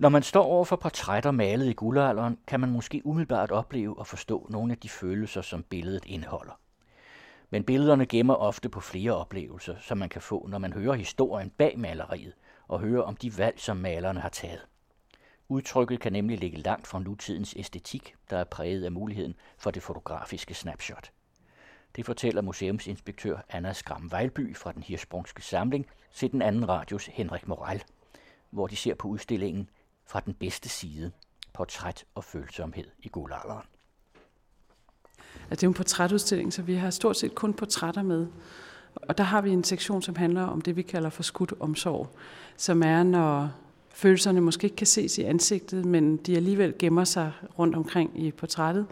Når man står over for portrætter malet i guldalderen, kan man måske umiddelbart opleve og forstå nogle af de følelser, som billedet indeholder. Men billederne gemmer ofte på flere oplevelser, som man kan få, når man hører historien bag maleriet og hører om de valg, som malerne har taget. Udtrykket kan nemlig ligge langt fra nutidens æstetik, der er præget af muligheden for det fotografiske snapshot. Det fortæller museumsinspektør Anna Skram Vejlby fra den Hirsprungske Samling til den anden radios Henrik Moral, hvor de ser på udstillingen fra den bedste side, portræt og følsomhed i guldalderen. Altså, det er en portrætudstilling, så vi har stort set kun portrætter med. Og der har vi en sektion, som handler om det, vi kalder for skudt omsorg, som er, når følelserne måske ikke kan ses i ansigtet, men de alligevel gemmer sig rundt omkring i portrættet.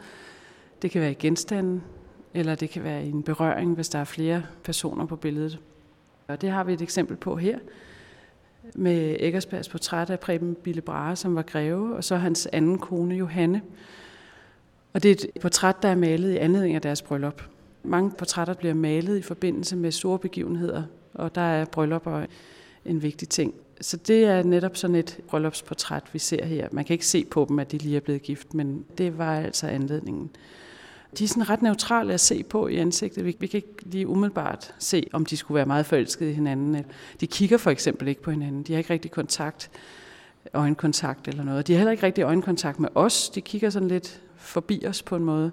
Det kan være i genstanden, eller det kan være i en berøring, hvis der er flere personer på billedet. Og det har vi et eksempel på her, med Eggersbergs portræt af Preben Bille Brahe, som var greve, og så hans anden kone, Johanne. Og det er et portræt, der er malet i anledning af deres bryllup. Mange portrætter bliver malet i forbindelse med store begivenheder, og der er bryllupper en vigtig ting. Så det er netop sådan et bryllupsportræt, vi ser her. Man kan ikke se på dem, at de lige er blevet gift, men det var altså anledningen. De er sådan ret neutrale at se på i ansigtet. Vi, vi kan ikke lige umiddelbart se, om de skulle være meget forelskede i hinanden. De kigger for eksempel ikke på hinanden. De har ikke rigtig kontakt, øjenkontakt eller noget. De har heller ikke rigtig øjenkontakt med os. De kigger sådan lidt forbi os på en måde.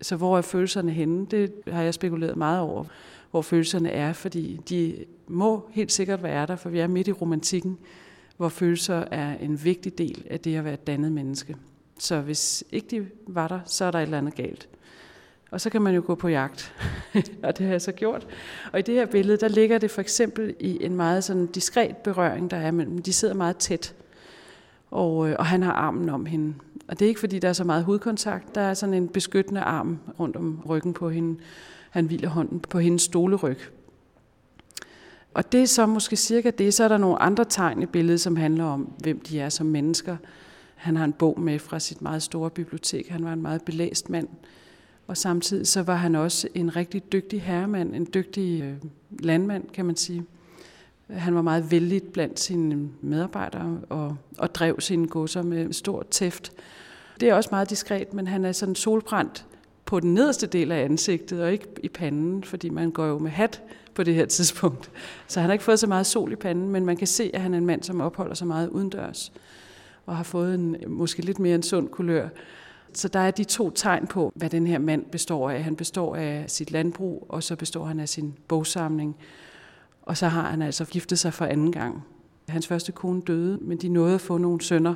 Så hvor er følelserne henne? Det har jeg spekuleret meget over, hvor følelserne er, fordi de må helt sikkert være der, for vi er midt i romantikken, hvor følelser er en vigtig del af det at være et dannet menneske. Så hvis ikke de var der, så er der et eller andet galt. Og så kan man jo gå på jagt, og det har jeg så gjort. Og i det her billede, der ligger det for eksempel i en meget sådan diskret berøring, der er mellem De sidder meget tæt, og, øh, og han har armen om hende. Og det er ikke fordi, der er så meget hudkontakt. Der er sådan en beskyttende arm rundt om ryggen på hende. Han hviler hånden på hendes stoleryg. Og det er så måske cirka det. Så er der nogle andre tegn i billedet, som handler om, hvem de er som mennesker. Han har en bog med fra sit meget store bibliotek. Han var en meget belæst mand. Og samtidig så var han også en rigtig dygtig herremand, en dygtig øh, landmand, kan man sige. Han var meget vældig blandt sine medarbejdere og, og drev sine godser med stor tæft. Det er også meget diskret, men han er sådan solbrændt på den nederste del af ansigtet og ikke i panden, fordi man går jo med hat på det her tidspunkt. Så han har ikke fået så meget sol i panden, men man kan se, at han er en mand, som opholder sig meget udendørs og har fået en måske lidt mere en sund kulør. Så der er de to tegn på, hvad den her mand består af. Han består af sit landbrug, og så består han af sin bogsamling. Og så har han altså giftet sig for anden gang. Hans første kone døde, men de nåede at få nogle sønner.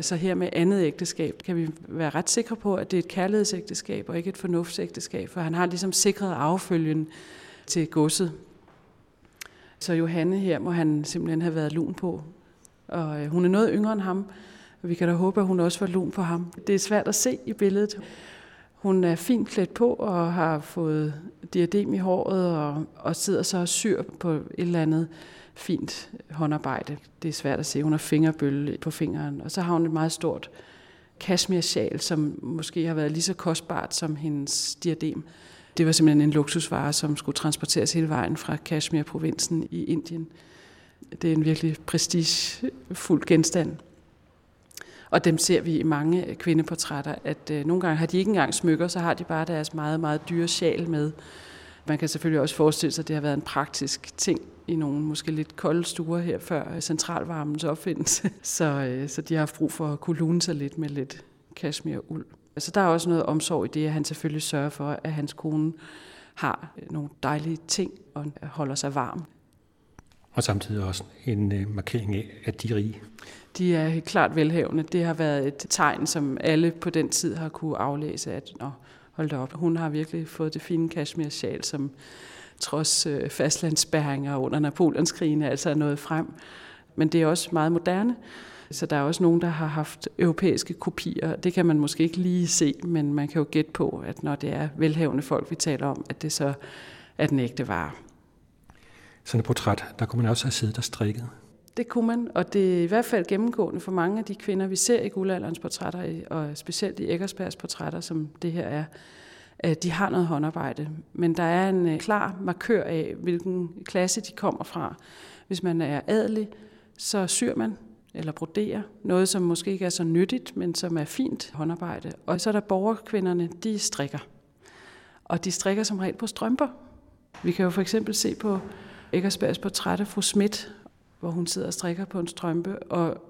Så her med andet ægteskab kan vi være ret sikre på, at det er et kærlighedsægteskab og ikke et fornuftsægteskab, for han har ligesom sikret affølgen til godset. Så Johanne her må han simpelthen have været lun på. Og øh, hun er noget yngre end ham, og vi kan da håbe, at hun også var lun for ham. Det er svært at se i billedet. Hun er fint klædt på og har fået diadem i håret og, og sidder så og syr på et eller andet fint håndarbejde. Det er svært at se. Hun har fingerbølle på fingeren, og så har hun et meget stort kashmir som måske har været lige så kostbart som hendes diadem. Det var simpelthen en luksusvare, som skulle transporteres hele vejen fra Kashmir-provinsen i Indien. Det er en virkelig prestigefuld genstand. Og dem ser vi i mange øh, kvindeportrætter, at øh, nogle gange har de ikke engang smykker, så har de bare deres meget, meget dyre sjal med. Man kan selvfølgelig også forestille sig, at det har været en praktisk ting i nogle måske lidt kolde stuer her før øh, centralvarmens opfindelse. Så, øh, så de har haft brug for at kunne lune sig lidt med lidt kashmir-uld. Så der er også noget omsorg i det, at han selvfølgelig sørger for, at hans kone har øh, nogle dejlige ting og holder sig varm. Og samtidig også en markering af, at de er rige. De er helt klart velhavende. Det har været et tegn, som alle på den tid har kunne aflæse, at Nå, hold da op, hun har virkelig fået det fine kashmir-sjal, som trods øh, fastlandsbæringer under Napoleonskrigen altså er nået frem. Men det er også meget moderne. Så der er også nogen, der har haft europæiske kopier. Det kan man måske ikke lige se, men man kan jo gætte på, at når det er velhavende folk, vi taler om, at det så er den ægte vare. Sådan et portræt, der kunne man også have siddet og strikket. Det kunne man, og det er i hvert fald gennemgående for mange af de kvinder, vi ser i guldalderens portrætter, og specielt i Eggersbergs portrætter, som det her er, at de har noget håndarbejde. Men der er en øh, klar markør af, hvilken klasse de kommer fra. Hvis man er adelig, så syr man, eller broderer. Noget, som måske ikke er så nyttigt, men som er fint håndarbejde. Og så er der borgerkvinderne, de strikker. Og de strikker som regel på strømper. Vi kan jo for eksempel se på Eggersbergs portræt af fru Schmidt, hvor hun sidder og strikker på en strømpe. Og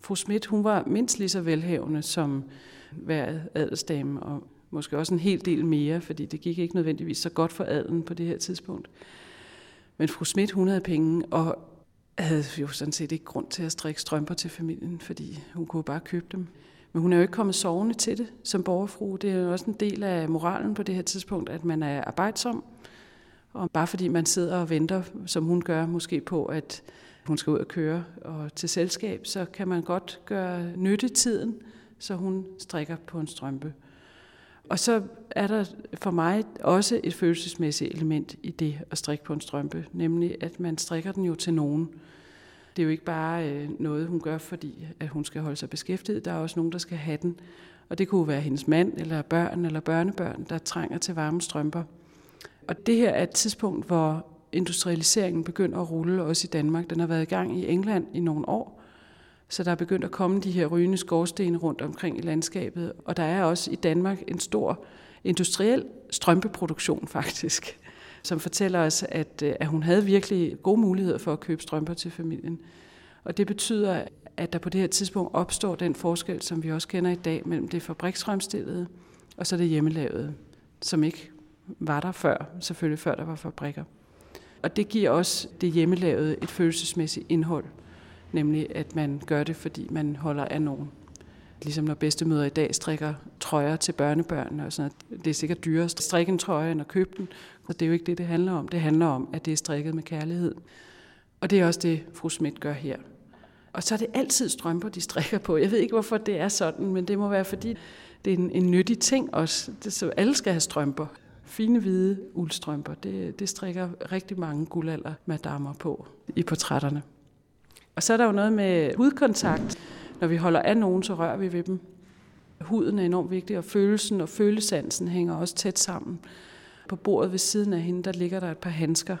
fru Schmidt, hun var mindst lige så velhavende som hver adelsdame, og måske også en hel del mere, fordi det gik ikke nødvendigvis så godt for adelen på det her tidspunkt. Men fru Schmidt, hun havde penge, og havde jo sådan set ikke grund til at strikke strømper til familien, fordi hun kunne bare købe dem. Men hun er jo ikke kommet sovende til det som borgerfru. Det er jo også en del af moralen på det her tidspunkt, at man er arbejdsom. Og bare fordi man sidder og venter, som hun gør, måske på, at hun skal ud og køre og til selskab, så kan man godt gøre nyttetiden, så hun strikker på en strømpe. Og så er der for mig også et følelsesmæssigt element i det at strikke på en strømpe, nemlig at man strikker den jo til nogen. Det er jo ikke bare øh, noget, hun gør, fordi at hun skal holde sig beskæftiget. Der er også nogen, der skal have den. Og det kunne være hendes mand, eller børn, eller børnebørn, der trænger til varme strømper. Og det her er et tidspunkt, hvor industrialiseringen begynder at rulle også i Danmark. Den har været i gang i England i nogle år. Så der er begyndt at komme de her rygende skorstene rundt omkring i landskabet. Og der er også i Danmark en stor industriel strømpeproduktion faktisk, som fortæller os, at, øh, at hun havde virkelig gode muligheder for at købe strømper til familien. Og det betyder, at der på det her tidspunkt opstår den forskel, som vi også kender i dag, mellem det fabriksfremstillede og så det hjemmelavede, som ikke var der før, selvfølgelig før der var fabrikker. Og det giver også det hjemmelavede et følelsesmæssigt indhold, nemlig at man gør det, fordi man holder af nogen. Ligesom når bedstemøder i dag strikker trøjer til børnebørn og sådan noget. Det er sikkert dyrere at strikke en trøje end at købe den. så det er jo ikke det, det handler om. Det handler om, at det er strikket med kærlighed. Og det er også det, fru Schmidt gør her. Og så er det altid strømper, de strikker på. Jeg ved ikke, hvorfor det er sådan, men det må være, fordi det er en, en nyttig ting også. Det, så alle skal have strømper. Fine hvide uldstrømper, det, det strikker rigtig mange guldalder madammer på i portrætterne. Og så er der jo noget med hudkontakt. Når vi holder af nogen, så rører vi ved dem. Huden er enormt vigtig, og følelsen og følesansen hænger også tæt sammen. På bordet ved siden af hende, der ligger der et par handsker.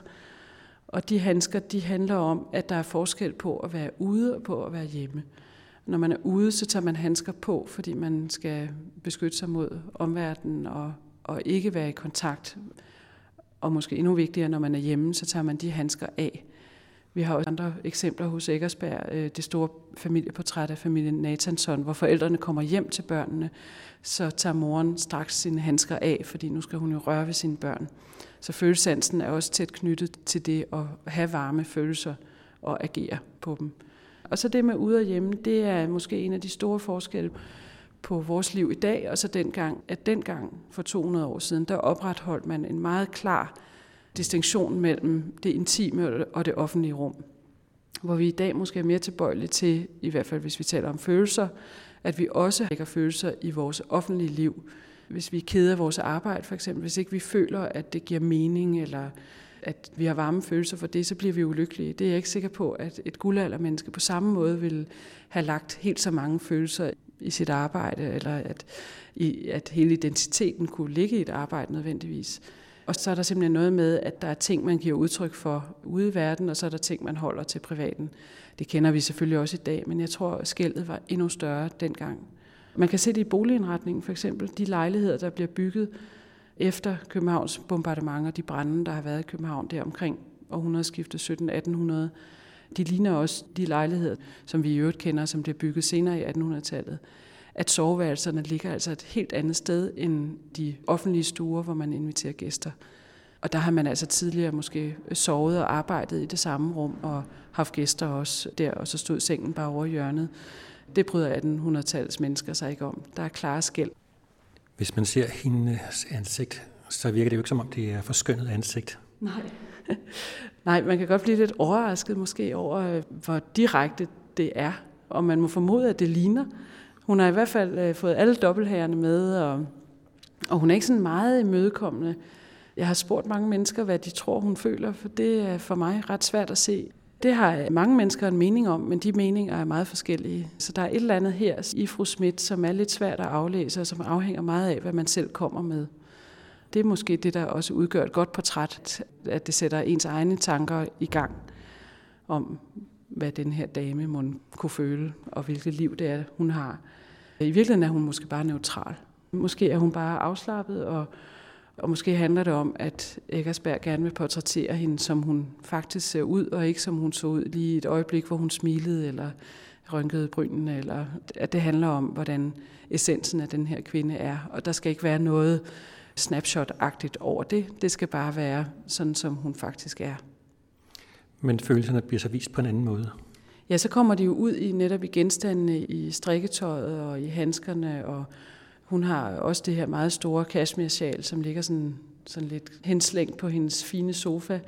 Og de handsker, de handler om, at der er forskel på at være ude og på at være hjemme. Når man er ude, så tager man handsker på, fordi man skal beskytte sig mod omverdenen og, og ikke være i kontakt. Og måske endnu vigtigere, når man er hjemme, så tager man de handsker af. Vi har også andre eksempler hos Eggersberg, øh, det store familieportræt af familien Nathanson, hvor forældrene kommer hjem til børnene, så tager moren straks sine handsker af, fordi nu skal hun jo røre ved sine børn. Så følelsansen er også tæt knyttet til det at have varme følelser og agere på dem. Og så det med ude og hjemme, det er måske en af de store forskelle på vores liv i dag, og så dengang, at dengang for 200 år siden, der opretholdt man en meget klar distinktion mellem det intime og det offentlige rum. Hvor vi i dag måske er mere tilbøjelige til, i hvert fald hvis vi taler om følelser, at vi også lægger følelser i vores offentlige liv. Hvis vi keder vores arbejde for eksempel, hvis ikke vi føler, at det giver mening, eller at vi har varme følelser for det, så bliver vi ulykkelige. Det er jeg ikke sikker på, at et guldaldermenneske på samme måde vil have lagt helt så mange følelser i sit arbejde, eller at, i, at hele identiteten kunne ligge i et arbejde nødvendigvis. Og så er der simpelthen noget med, at der er ting, man giver udtryk for ude i verden, og så er der ting, man holder til privaten. Det kender vi selvfølgelig også i dag, men jeg tror, at skældet var endnu større dengang. Man kan se det i boligindretningen, for eksempel de lejligheder, der bliver bygget efter Københavns bombardementer, de brænde, der har været i København der omkring århundredeskiftet 1700-1800. De ligner også de lejligheder, som vi i øvrigt kender, som bliver bygget senere i 1800-tallet at soveværelserne ligger altså et helt andet sted end de offentlige stuer, hvor man inviterer gæster. Og der har man altså tidligere måske sovet og arbejdet i det samme rum og haft gæster også der, og så stod sengen bare over hjørnet. Det bryder 1800-tallets mennesker sig ikke om. Der er klare skæld. Hvis man ser hendes ansigt, så virker det jo ikke som om, det er forskønnet ansigt. Nej. Nej, man kan godt blive lidt overrasket måske over, øh, hvor direkte det er. Og man må formode, at det ligner. Hun har i hvert fald øh, fået alle dobbelthærerne med, og, og hun er ikke sådan meget imødekommende. Jeg har spurgt mange mennesker, hvad de tror, hun føler, for det er for mig ret svært at se. Det har mange mennesker en mening om, men de meninger er meget forskellige. Så der er et eller andet her i fru Schmidt, som er lidt svært at aflæse, og som afhænger meget af, hvad man selv kommer med. Det er måske det, der også udgør et godt portræt, at det sætter ens egne tanker i gang om, hvad den her dame må kunne føle, og hvilket liv det er, hun har. I virkeligheden er hun måske bare neutral. Måske er hun bare afslappet, og, og måske handler det om, at Eggersberg gerne vil portrættere hende, som hun faktisk ser ud, og ikke som hun så ud lige et øjeblik, hvor hun smilede, eller rynkede brynene, eller at det handler om, hvordan essensen af den her kvinde er. Og der skal ikke være noget snapshot-agtigt over det. Det skal bare være sådan, som hun faktisk er. Men følelserne bliver så vist på en anden måde. Ja, så kommer de jo ud i netop i genstandene, i strikketøjet og i handskerne, og hun har også det her meget store cashmere som ligger sådan, sådan lidt henslængt på hendes fine sofa,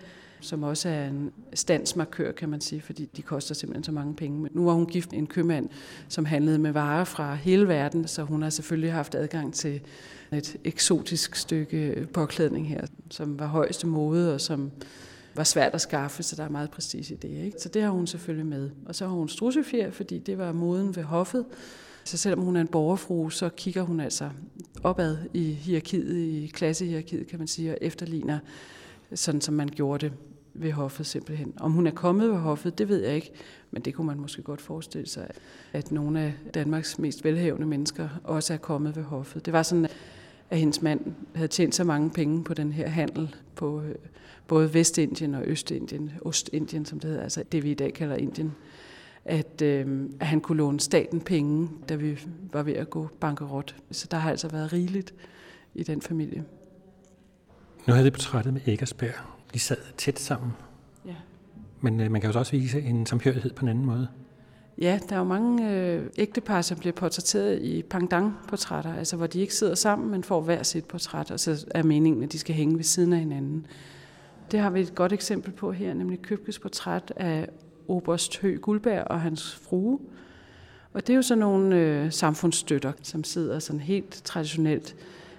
som også er en standsmarkør, kan man sige, fordi de koster simpelthen så mange penge. Men nu var hun gift med en købmand, som handlede med varer fra hele verden, så hun har selvfølgelig haft adgang til et eksotisk stykke påklædning her, som var højeste mode og som var svært at skaffe, så der er meget prestige i det. Ikke? Så det har hun selvfølgelig med. Og så har hun strussefjer, fordi det var moden ved hoffet. Så selvom hun er en borgerfru, så kigger hun altså opad i hierarkiet, i klassehierarkiet, kan man sige, og efterligner sådan, som man gjorde det ved hoffet simpelthen. Om hun er kommet ved hoffet, det ved jeg ikke, men det kunne man måske godt forestille sig, at nogle af Danmarks mest velhavende mennesker også er kommet ved hoffet. Det var sådan, at hendes mand havde tjent så mange penge på den her handel på øh, både Vestindien og Østindien, Ostindien, som det hedder, altså det vi i dag kalder Indien, at, øh, at han kunne låne staten penge, da vi var ved at gå bankerot. Så der har altså været rigeligt i den familie. Nu havde det portrættet med Eggersberg. De sad tæt sammen. Ja. Men øh, man kan jo også vise en samhørighed på en anden måde. Ja, der er jo mange øh, ægtepar, som bliver portrætteret i pangdang-portrætter, altså hvor de ikke sidder sammen, men får hver sit portræt, og så er meningen, at de skal hænge ved siden af hinanden. Det har vi et godt eksempel på her, nemlig Købkes portræt af Oberst Hø Guldberg og hans frue. Og det er jo sådan nogle øh, samfundsstøtter, som sidder sådan helt traditionelt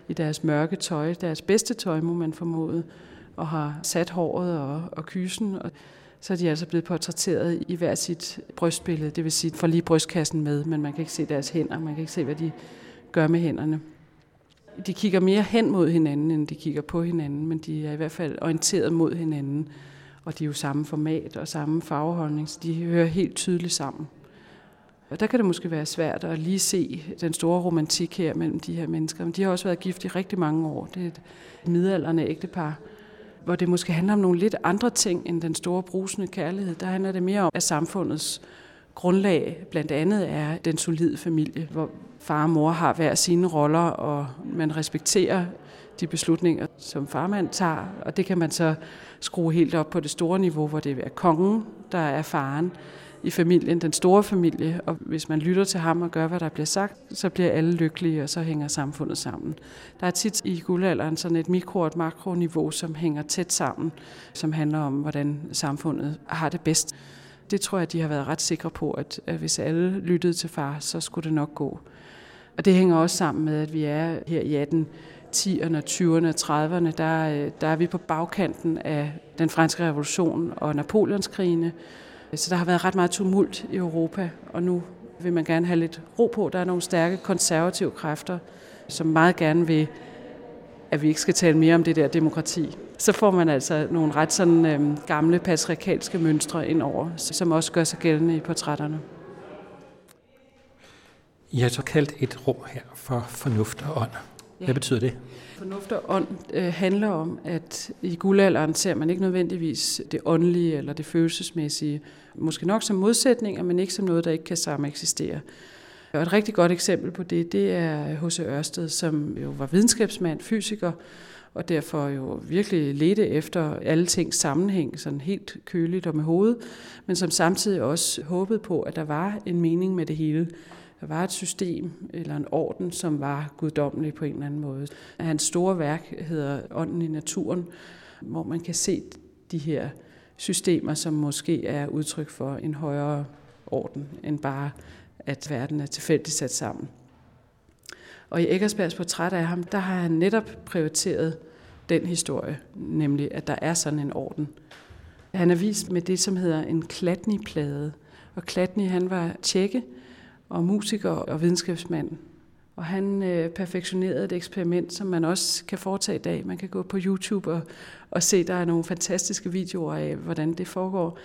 i deres mørke tøj, deres bedste tøj, må man formode, og har sat håret og, og kysen. Og så er de altså blevet portrætteret i hver sit brystbillede, det vil sige, for lige brystkassen med, men man kan ikke se deres hænder, man kan ikke se, hvad de gør med hænderne. De kigger mere hen mod hinanden, end de kigger på hinanden, men de er i hvert fald orienteret mod hinanden, og de er jo samme format og samme farveholdning, så de hører helt tydeligt sammen. Og der kan det måske være svært at lige se den store romantik her mellem de her mennesker. Men de har også været gift i rigtig mange år. Det er et midalderne ægtepar, hvor det måske handler om nogle lidt andre ting end den store brusende kærlighed. Der handler det mere om, at samfundets grundlag blandt andet er den solide familie, hvor far og mor har hver sine roller, og man respekterer de beslutninger, som farmand tager, og det kan man så skrue helt op på det store niveau, hvor det er kongen, der er faren i familien, den store familie, og hvis man lytter til ham og gør, hvad der bliver sagt, så bliver alle lykkelige, og så hænger samfundet sammen. Der er tit i guldalderen sådan et mikro- og et makroniveau, som hænger tæt sammen, som handler om, hvordan samfundet har det bedst. Det tror jeg, de har været ret sikre på, at, hvis alle lyttede til far, så skulle det nok gå. Og det hænger også sammen med, at vi er her i 18 10'erne, 20'erne og 30'erne, der, øh, der er vi på bagkanten af den franske revolution og Napoleonskrigene. Så der har været ret meget tumult i Europa, og nu vil man gerne have lidt ro på. Der er nogle stærke konservative kræfter, som meget gerne vil, at vi ikke skal tale mere om det der demokrati. Så får man altså nogle ret sådan øhm, gamle patriarkalske mønstre ind over, som også gør sig gældende i portrætterne. I har så kaldt et rum her for fornuft og ånd. Hvad ja. betyder det? Fornuft og ånd øh, handler om, at i guldalderen ser man ikke nødvendigvis det åndelige eller det følelsesmæssige, måske nok som modsætninger, men ikke som noget, der ikke kan samme eksistere. Og et rigtig godt eksempel på det, det er H.C. Ørsted, som jo var videnskabsmand, fysiker, og derfor jo virkelig ledte efter alle ting sammenhæng, sådan helt køligt og med hovedet, men som samtidig også håbede på, at der var en mening med det hele. Der var et system eller en orden, som var guddommelig på en eller anden måde. Hans store værk hedder Ånden i naturen, hvor man kan se de her systemer, som måske er udtryk for en højere orden end bare, at verden er tilfældigt sat sammen. Og i Eggersbergs portræt af ham, der har han netop prioriteret den historie, nemlig at der er sådan en orden. Han er vist med det, som hedder en klatniplade. Og Klatni, han var tjekke, og musiker og videnskabsmand. Og han øh, perfektionerede et eksperiment, som man også kan foretage i dag. Man kan gå på YouTube og, og se, der er nogle fantastiske videoer af, hvordan det foregår.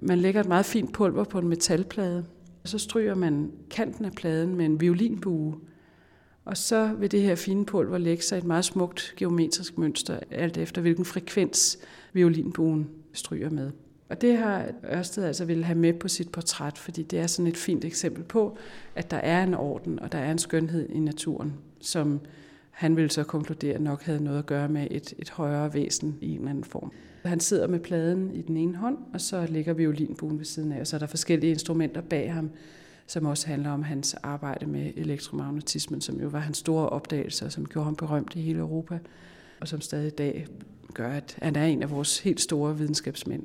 Man lægger et meget fint pulver på en metalplade, og så stryger man kanten af pladen med en violinbue. Og så vil det her fine pulver lægge sig et meget smukt geometrisk mønster, alt efter hvilken frekvens violinbuen stryger med. Og det har Ørsted altså ville have med på sit portræt, fordi det er sådan et fint eksempel på, at der er en orden, og der er en skønhed i naturen, som han ville så konkludere nok havde noget at gøre med et, et højere væsen i en eller anden form. Han sidder med pladen i den ene hånd, og så ligger violinbuen ved siden af, og så er der forskellige instrumenter bag ham, som også handler om hans arbejde med elektromagnetismen, som jo var hans store opdagelse, og som gjorde ham berømt i hele Europa, og som stadig i dag gør, at han er en af vores helt store videnskabsmænd.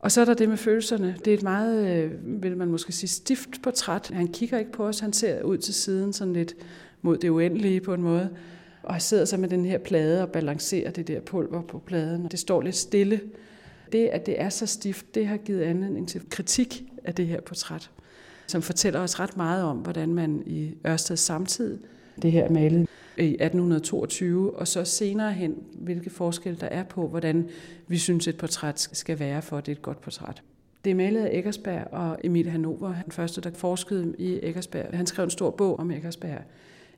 Og så er der det med følelserne. Det er et meget, øh, vil man måske sige, stift portræt. Han kigger ikke på os, han ser ud til siden sådan lidt mod det uendelige på en måde. Og han sidder så med den her plade og balancerer det der pulver på pladen. Det står lidt stille. Det, at det er så stift, det har givet anledning til kritik af det her portræt, som fortæller os ret meget om, hvordan man i Ørsted samtid, det her malede i 1822, og så senere hen, hvilke forskelle der er på, hvordan vi synes, et portræt skal være, for at det er et godt portræt. Det er malet af Eggersberg og Emil Hanover, den første, der forskede i Eggersberg. Han skrev en stor bog om Eggersberg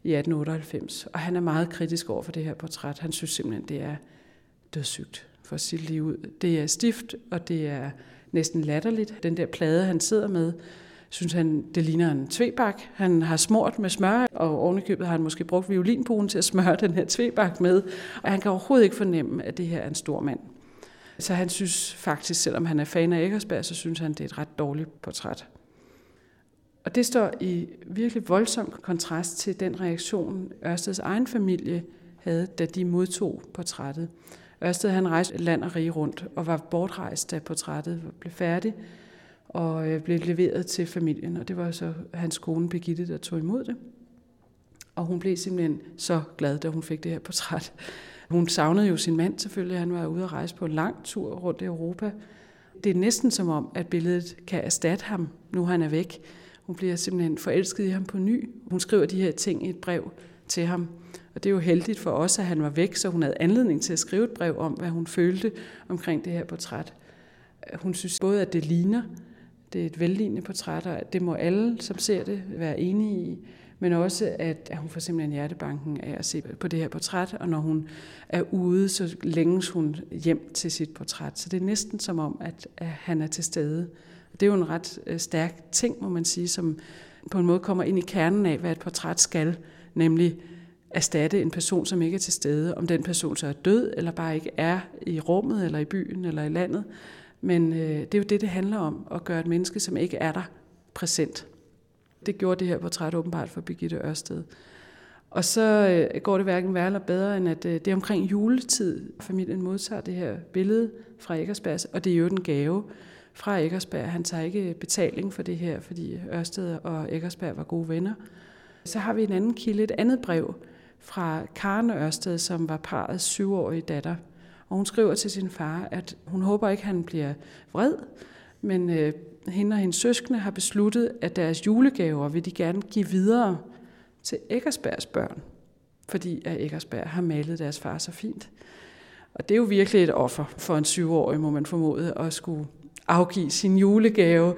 i 1898, og han er meget kritisk over for det her portræt. Han synes simpelthen, det er dødssygt for sit liv ud. Det er stift, og det er næsten latterligt. Den der plade, han sidder med, synes han, det ligner en tvebak. Han har smurt med smør, og ovenikøbet har han måske brugt violinbuen til at smøre den her tvebak med. Og han kan overhovedet ikke fornemme, at det her er en stor mand. Så han synes faktisk, selvom han er fan af Eggersberg, så synes han, det er et ret dårligt portræt. Og det står i virkelig voldsom kontrast til den reaktion, Ørsteds egen familie havde, da de modtog portrættet. Ørsted han rejste land og rige rundt og var bortrejst, da portrættet blev færdigt og øh, blev leveret til familien. Og det var så hans kone Birgitte, der tog imod det. Og hun blev simpelthen så glad, da hun fik det her portræt. Hun savnede jo sin mand selvfølgelig. Han var ude at rejse på en lang tur rundt i Europa. Det er næsten som om, at billedet kan erstatte ham, nu han er væk. Hun bliver simpelthen forelsket i ham på ny. Hun skriver de her ting i et brev til ham. Og det er jo heldigt for os, at han var væk, så hun havde anledning til at skrive et brev om, hvad hun følte omkring det her portræt. Hun synes både, at det ligner, det er et vellignende portræt, og det må alle, som ser det, være enige i. Men også, at hun får simpelthen hjertebanken af at se på det her portræt, og når hun er ude, så længes hun hjem til sit portræt. Så det er næsten som om, at, han er til stede. Det er jo en ret øh, stærk ting, må man sige, som på en måde kommer ind i kernen af, hvad et portræt skal, nemlig erstatte en person, som ikke er til stede, om den person så er død, eller bare ikke er i rummet, eller i byen, eller i landet. Men øh, det er jo det, det handler om, at gøre et menneske, som ikke er der, præsent. Det gjorde det her portræt åbenbart for Birgitte Ørsted. Og så øh, går det hverken værre eller bedre, end at øh, det er omkring juletid, familien modtager det her billede fra Eggersberg, og det er jo den gave fra Eggersberg. Han tager ikke betaling for det her, fordi Ørsted og Eggersberg var gode venner. Så har vi en anden kilde, et andet brev fra Karen Ørsted, som var parets syvårige datter. Og hun skriver til sin far, at hun håber ikke, at han bliver vred, men øh, hende og hendes søskende har besluttet, at deres julegaver vil de gerne give videre til Eggersbergs børn, fordi at Eggersberg har malet deres far så fint. Og det er jo virkelig et offer for en syvårig, må man formode, at skulle afgive sin julegave.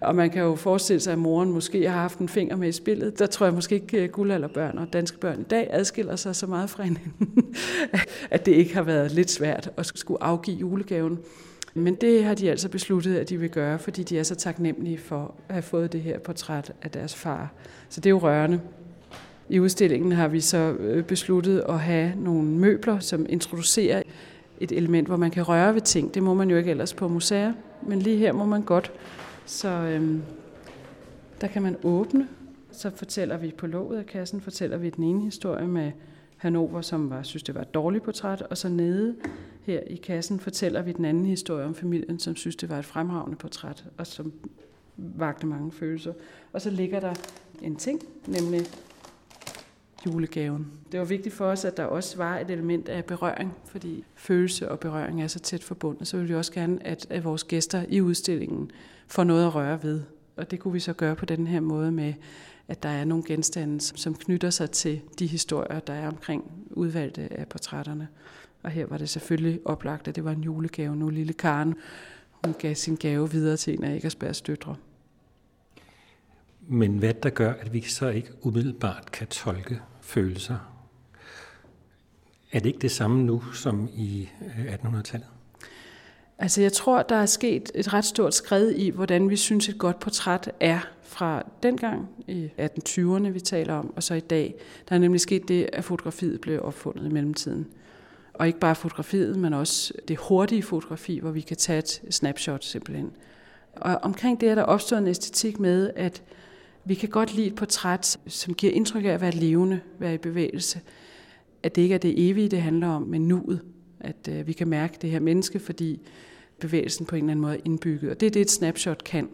Og man kan jo forestille sig, at moren måske har haft en finger med i spillet. Der tror jeg måske ikke, at guldalderbørn og danske børn i dag adskiller sig så meget fra hinanden, at det ikke har været lidt svært at skulle afgive julegaven. Men det har de altså besluttet, at de vil gøre, fordi de er så taknemmelige for at have fået det her portræt af deres far. Så det er jo rørende. I udstillingen har vi så øh, besluttet at have nogle møbler, som introducerer et element, hvor man kan røre ved ting. Det må man jo ikke ellers på museer, men lige her må man godt. Så øhm, der kan man åbne, så fortæller vi på låget af kassen, fortæller vi den ene historie med Hannover, som var, synes, det var et dårligt portræt, og så nede her i kassen fortæller vi den anden historie om familien, som synes, det var et fremragende portræt, og som vagte mange følelser. Og så ligger der en ting, nemlig julegaven. Det var vigtigt for os, at der også var et element af berøring, fordi følelse og berøring er så tæt forbundet. Så ville vi også gerne, at, at vores gæster i udstillingen får noget at røre ved. Og det kunne vi så gøre på den her måde med, at der er nogle genstande, som knytter sig til de historier, der er omkring udvalgte af portrætterne. Og her var det selvfølgelig oplagt, at det var en julegave nu, lille Karen. hun gav sin gave videre til en af Eggersbergs døtre. Men hvad der gør, at vi så ikke umiddelbart kan tolke følelser? Er det ikke det samme nu som i øh, 1800-tallet? Altså jeg tror, der er sket et ret stort skred i, hvordan vi synes et godt portræt er fra dengang i 1820'erne, vi taler om, og så i dag. Der er nemlig sket det, at fotografiet blev opfundet i mellemtiden. Og ikke bare fotografiet, men også det hurtige fotografi, hvor vi kan tage et snapshot simpelthen. Og omkring det er der opstået en æstetik med, at vi kan godt lide et portræt, som giver indtryk af at være levende, være i bevægelse. At det ikke er det evige, det handler om, men nuet. At øh, vi kan mærke det her menneske, fordi bevægelsen på en eller anden måde er indbygget. Og det er det, et snapshot kan.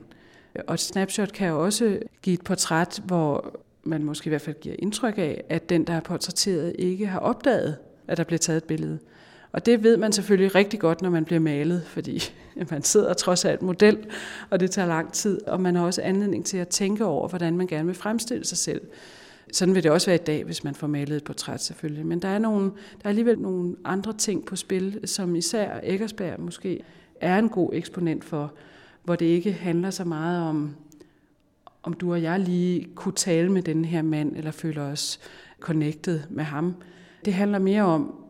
Og et snapshot kan jo også give et portræt, hvor man måske i hvert fald giver indtryk af, at den, der er portrætteret, ikke har opdaget, at der bliver taget et billede. Og det ved man selvfølgelig rigtig godt, når man bliver malet, fordi man sidder trods alt model, og det tager lang tid, og man har også anledning til at tænke over, hvordan man gerne vil fremstille sig selv. Sådan vil det også være i dag, hvis man får malet et portræt selvfølgelig. Men der er, nogle, der er alligevel nogle andre ting på spil, som især Eggersberg måske er en god eksponent for, hvor det ikke handler så meget om, om du og jeg lige kunne tale med den her mand, eller føler os connected med ham. Det handler mere om,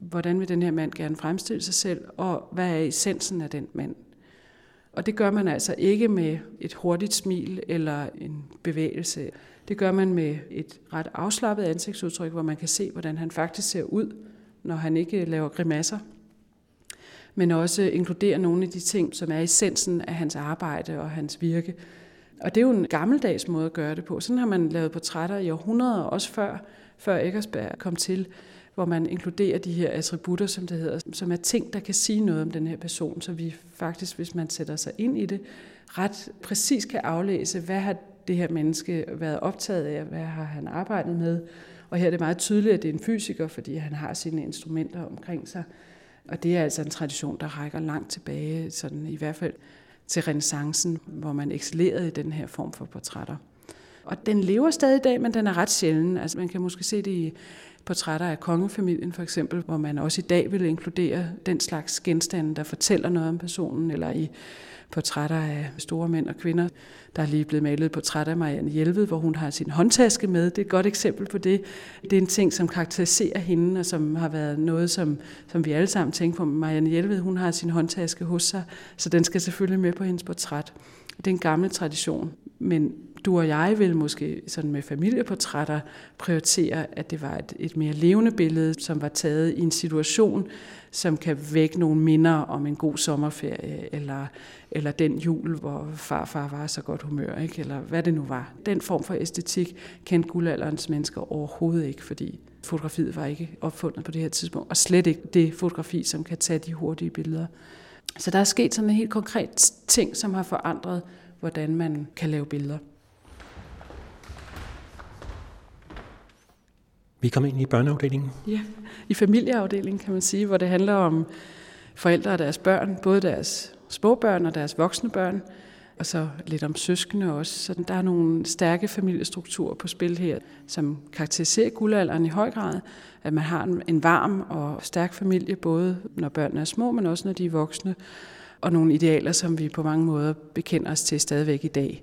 hvordan vil den her mand gerne fremstille sig selv, og hvad er essensen af den mand. Og det gør man altså ikke med et hurtigt smil eller en bevægelse. Det gør man med et ret afslappet ansigtsudtryk, hvor man kan se, hvordan han faktisk ser ud, når han ikke laver grimasser. Men også inkludere nogle af de ting, som er essensen af hans arbejde og hans virke. Og det er jo en gammeldags måde at gøre det på. Sådan har man lavet portrætter i århundreder, også før, før Eggersberg kom til hvor man inkluderer de her attributter, som det hedder, som er ting, der kan sige noget om den her person, så vi faktisk, hvis man sætter sig ind i det, ret præcis kan aflæse, hvad har det her menneske været optaget af, hvad har han arbejdet med. Og her er det meget tydeligt, at det er en fysiker, fordi han har sine instrumenter omkring sig. Og det er altså en tradition, der rækker langt tilbage, sådan i hvert fald til renaissancen, hvor man excellerede i den her form for portrætter. Og den lever stadig i dag, men den er ret sjælden. Altså man kan måske se det i portrætter af kongefamilien for eksempel, hvor man også i dag vil inkludere den slags genstande, der fortæller noget om personen, eller i portrætter af store mænd og kvinder. Der er lige blevet malet et portræt af Marianne Hjelved, hvor hun har sin håndtaske med. Det er et godt eksempel på det. Det er en ting, som karakteriserer hende, og som har været noget, som, som vi alle sammen tænker på. Marianne Hjelved, hun har sin håndtaske hos sig, så den skal selvfølgelig med på hendes portræt. Det er en gammel tradition, men du og jeg vil måske sådan med familieportrætter prioritere, at det var et, et mere levende billede, som var taget i en situation, som kan vække nogle minder om en god sommerferie, eller, eller den jul, hvor farfar var så godt humør, ikke? eller hvad det nu var. Den form for æstetik kendte guldalderens mennesker overhovedet ikke, fordi fotografiet var ikke opfundet på det her tidspunkt, og slet ikke det fotografi, som kan tage de hurtige billeder. Så der er sket sådan en helt konkret ting, som har forandret, hvordan man kan lave billeder. Vi kom ind i børneafdelingen. Ja, i familieafdelingen kan man sige, hvor det handler om forældre og deres børn, både deres småbørn og deres voksne børn, og så lidt om søskende også. Så der er nogle stærke familiestrukturer på spil her, som karakteriserer guldalderen i høj grad. At man har en varm og stærk familie, både når børnene er små, men også når de er voksne. Og nogle idealer, som vi på mange måder bekender os til stadigvæk i dag,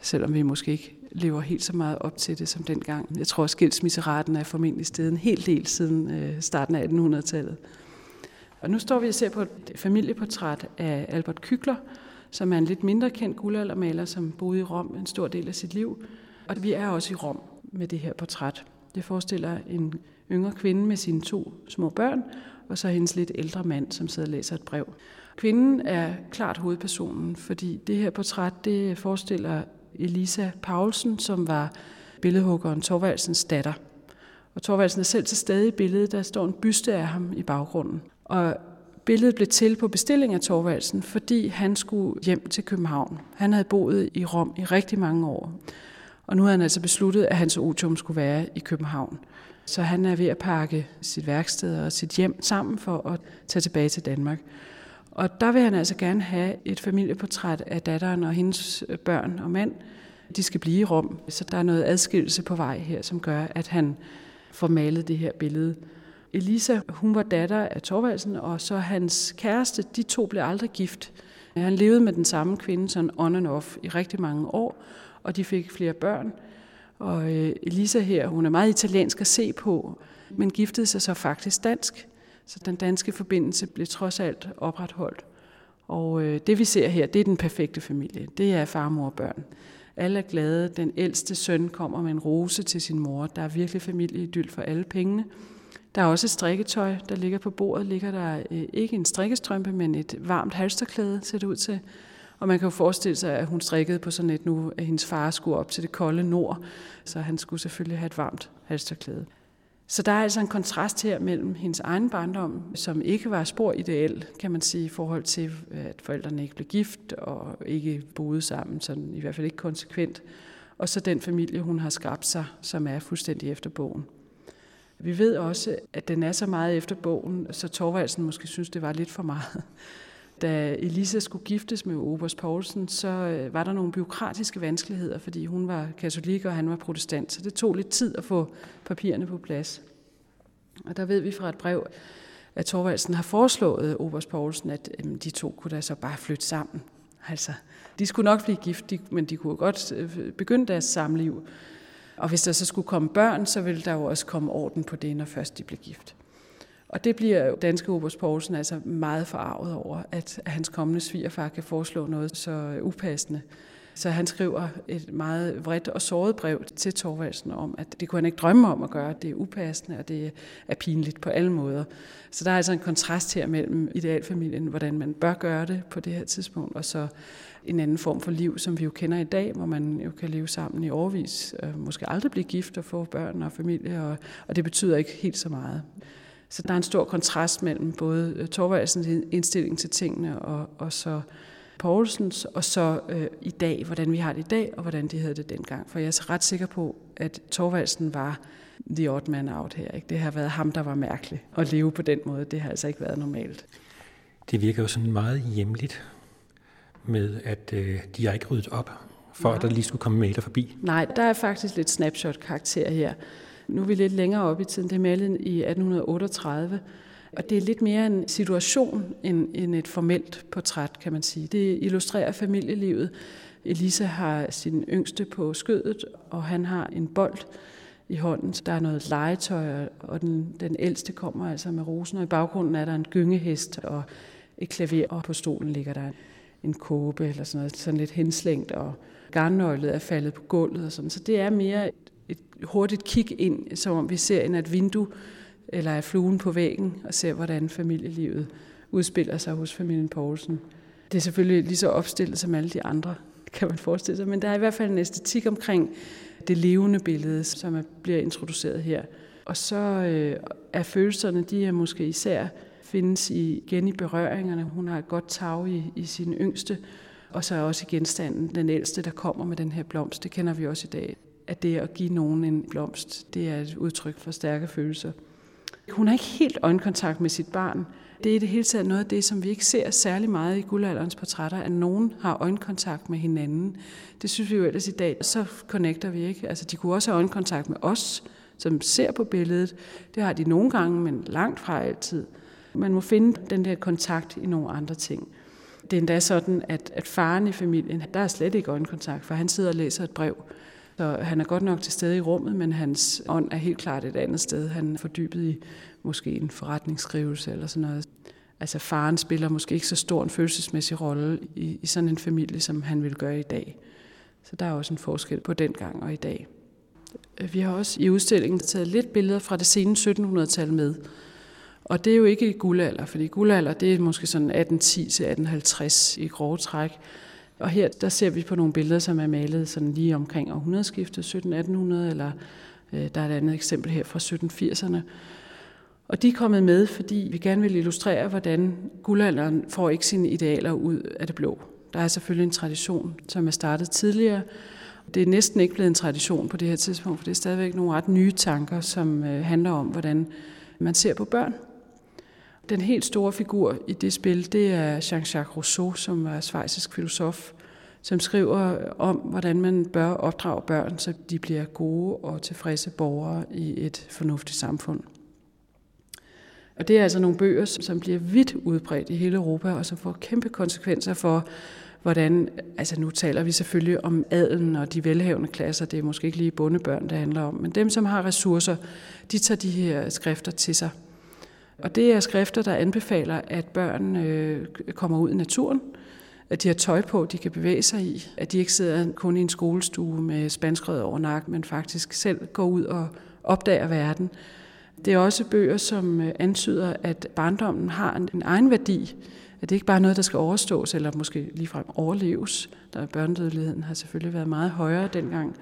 selvom vi måske ikke lever helt så meget op til det som dengang. Jeg tror, at skilsmisseraten er formentlig stedet en hel del siden øh, starten af 1800-tallet. Og nu står vi og ser på et familieportræt af Albert Kykler, som er en lidt mindre kendt guldaldermaler, som boede i Rom en stor del af sit liv. Og vi er også i Rom med det her portræt. Det forestiller en yngre kvinde med sine to små børn, og så hendes lidt ældre mand, som sidder og læser et brev. Kvinden er klart hovedpersonen, fordi det her portræt det forestiller Elisa Paulsen, som var billedhuggeren Torvaldsens datter. Og Torvaldsen er selv til stede i billedet. Der står en byste af ham i baggrunden. Og billedet blev til på bestilling af Torvaldsen, fordi han skulle hjem til København. Han havde boet i Rom i rigtig mange år. Og nu havde han altså besluttet, at hans otium skulle være i København. Så han er ved at pakke sit værksted og sit hjem sammen for at tage tilbage til Danmark. Og der vil han altså gerne have et familieportræt af datteren og hendes øh, børn og mand. De skal blive i Rom, så der er noget adskillelse på vej her, som gør, at han får malet det her billede. Elisa, hun var datter af Torvaldsen, og så hans kæreste, de to blev aldrig gift. Han levede med den samme kvinde sådan on and off i rigtig mange år, og de fik flere børn. Og øh, Elisa her, hun er meget italiensk at se på, men giftede sig så faktisk dansk. Så den danske forbindelse blev trods alt opretholdt. Og øh, det vi ser her, det er den perfekte familie. Det er far, mor og børn. Alle er glade. Den ældste søn kommer med en rose til sin mor. Der er virkelig familieidyl for alle pengene. Der er også et strikketøj, der ligger på bordet. Ligger der øh, ikke en strikkestrømpe, men et varmt halsterklæde, ser det ud til. Og man kan jo forestille sig, at hun strikkede på sådan et nu, at hendes far skulle op til det kolde nord, så han skulle selvfølgelig have et varmt halsterklæde. Så der er altså en kontrast her mellem hendes egen barndom, som ikke var spor ideel, kan man sige, i forhold til, at forældrene ikke blev gift og ikke boede sammen, sådan i hvert fald ikke konsekvent, og så den familie, hun har skabt sig, som er fuldstændig efter bogen. Vi ved også, at den er så meget efter bogen, så Torvaldsen måske synes, det var lidt for meget. Da Elisa skulle giftes med Obers Poulsen, så øh, var der nogle byråkratiske vanskeligheder, fordi hun var katolik, og han var protestant. Så det tog lidt tid at få papirerne på plads. Og der ved vi fra et brev, at Thorvaldsen har foreslået Obers Poulsen, at øhm, de to kunne da så bare flytte sammen. Altså, de skulle nok blive gift, men de kunne godt øh, begynde deres samliv. Og hvis der så skulle komme børn, så ville der jo også komme orden på det, når først de blev gift. Og det bliver danske Obers Poulsen altså meget forarvet over, at hans kommende svigerfar kan foreslå noget så upassende. Så han skriver et meget vredt og såret brev til Torvaldsen om, at det kunne han ikke drømme om at gøre. Det er upassende, og det er pinligt på alle måder. Så der er altså en kontrast her mellem idealfamilien, hvordan man bør gøre det på det her tidspunkt, og så en anden form for liv, som vi jo kender i dag, hvor man jo kan leve sammen i årvis, måske aldrig blive gift og få børn og familie, og, og det betyder ikke helt så meget. Så der er en stor kontrast mellem både øh, Torvaldsens indstilling til tingene og, og så Poulsens, og så øh, i dag, hvordan vi har det i dag, og hvordan de havde det dengang. For jeg er så ret sikker på, at Torvaldsen var the odd man out her. Ikke? Det har været ham, der var mærkelig at leve på den måde. Det har altså ikke været normalt. Det virker jo sådan meget hjemligt med, at øh, de har ikke ryddet op, for Nej. at der lige skulle komme meter forbi. Nej, der er faktisk lidt snapshot-karakter her. Nu er vi lidt længere op i tiden. Det er malet i 1838. Og det er lidt mere en situation end, end et formelt portræt, kan man sige. Det illustrerer familielivet. Elisa har sin yngste på skødet, og han har en bold i hånden. Der er noget legetøj, og den, den ældste kommer altså med rosen, og i baggrunden er der en gyngehest og et klaver, og på stolen ligger der en kåbe eller sådan noget, sådan lidt henslængt, og garnnøglet er faldet på gulvet og sådan. Så det er mere et hurtigt kig ind, som om vi ser ind et vindue, eller er fluen på væggen, og ser, hvordan familielivet udspiller sig hos familien Poulsen. Det er selvfølgelig lige så opstillet som alle de andre, kan man forestille sig, men der er i hvert fald en æstetik omkring det levende billede, som bliver introduceret her. Og så øh, er følelserne, de er måske især findes igen i berøringerne. Hun har et godt tag i, i sin yngste, og så er også i genstanden den ældste, der kommer med den her blomst. Det kender vi også i dag at det at give nogen en blomst, det er et udtryk for stærke følelser. Hun har ikke helt øjenkontakt med sit barn. Det er i det hele taget noget af det, som vi ikke ser særlig meget i guldalderens portrætter, at nogen har øjenkontakt med hinanden. Det synes vi jo ellers i dag, så connecter vi ikke. Altså, de kunne også have øjenkontakt med os, som ser på billedet. Det har de nogle gange, men langt fra altid. Man må finde den der kontakt i nogle andre ting. Det er endda sådan, at, at faren i familien, der er slet ikke øjenkontakt, for han sidder og læser et brev. Så han er godt nok til stede i rummet, men hans ånd er helt klart et andet sted. Han er fordybet i måske en forretningsskrivelse eller sådan noget. Altså faren spiller måske ikke så stor en følelsesmæssig rolle i, i sådan en familie, som han vil gøre i dag. Så der er også en forskel på den gang og i dag. Vi har også i udstillingen taget lidt billeder fra det sene 1700-tal med. Og det er jo ikke guldalder, fordi guldalder det er måske sådan 1810 til 1850 i grove træk. Og her der ser vi på nogle billeder, som er malet sådan lige omkring århundredeskiftet, 1700-1800, eller øh, der er et andet eksempel her fra 1780'erne. Og de er kommet med, fordi vi gerne vil illustrere, hvordan guldalderen får ikke sine idealer ud af det blå. Der er selvfølgelig en tradition, som er startet tidligere. Det er næsten ikke blevet en tradition på det her tidspunkt, for det er stadigvæk nogle ret nye tanker, som øh, handler om, hvordan man ser på børn. Den helt store figur i det spil, det er Jean-Jacques Rousseau, som er svejsisk filosof, som skriver om, hvordan man bør opdrage børn, så de bliver gode og tilfredse borgere i et fornuftigt samfund. Og det er altså nogle bøger, som bliver vidt udbredt i hele Europa, og som får kæmpe konsekvenser for, hvordan, altså nu taler vi selvfølgelig om adelen og de velhavende klasser, det er måske ikke lige bondebørn, det handler om, men dem, som har ressourcer, de tager de her skrifter til sig. Og det er skrifter, der anbefaler, at børn øh, kommer ud i naturen, at de har tøj på, de kan bevæge sig i, at de ikke sidder kun i en skolestue med spanskrød over nakken, men faktisk selv går ud og opdager verden. Det er også bøger, som øh, antyder, at barndommen har en egen værdi, at det ikke bare er noget, der skal overstås, eller måske ligefrem overleves. Der børnedødeligheden har selvfølgelig været meget højere dengang.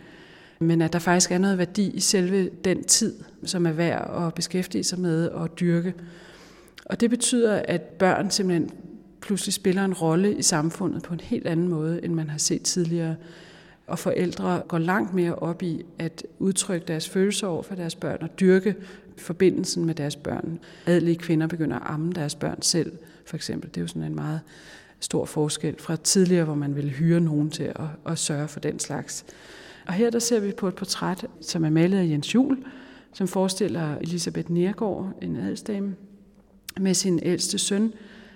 Men at der faktisk er noget værdi i selve den tid, som er værd at beskæftige sig med og dyrke. Og det betyder, at børn simpelthen pludselig spiller en rolle i samfundet på en helt anden måde, end man har set tidligere. Og forældre går langt mere op i at udtrykke deres følelser over for deres børn og dyrke forbindelsen med deres børn. Adelige kvinder begynder at amme deres børn selv, for eksempel. Det er jo sådan en meget stor forskel fra tidligere, hvor man ville hyre nogen til at, at sørge for den slags. Og her der ser vi på et portræt, som er malet af Jens Jul, som forestiller Elisabeth Nergård, en adelsdame, med sin ældste søn.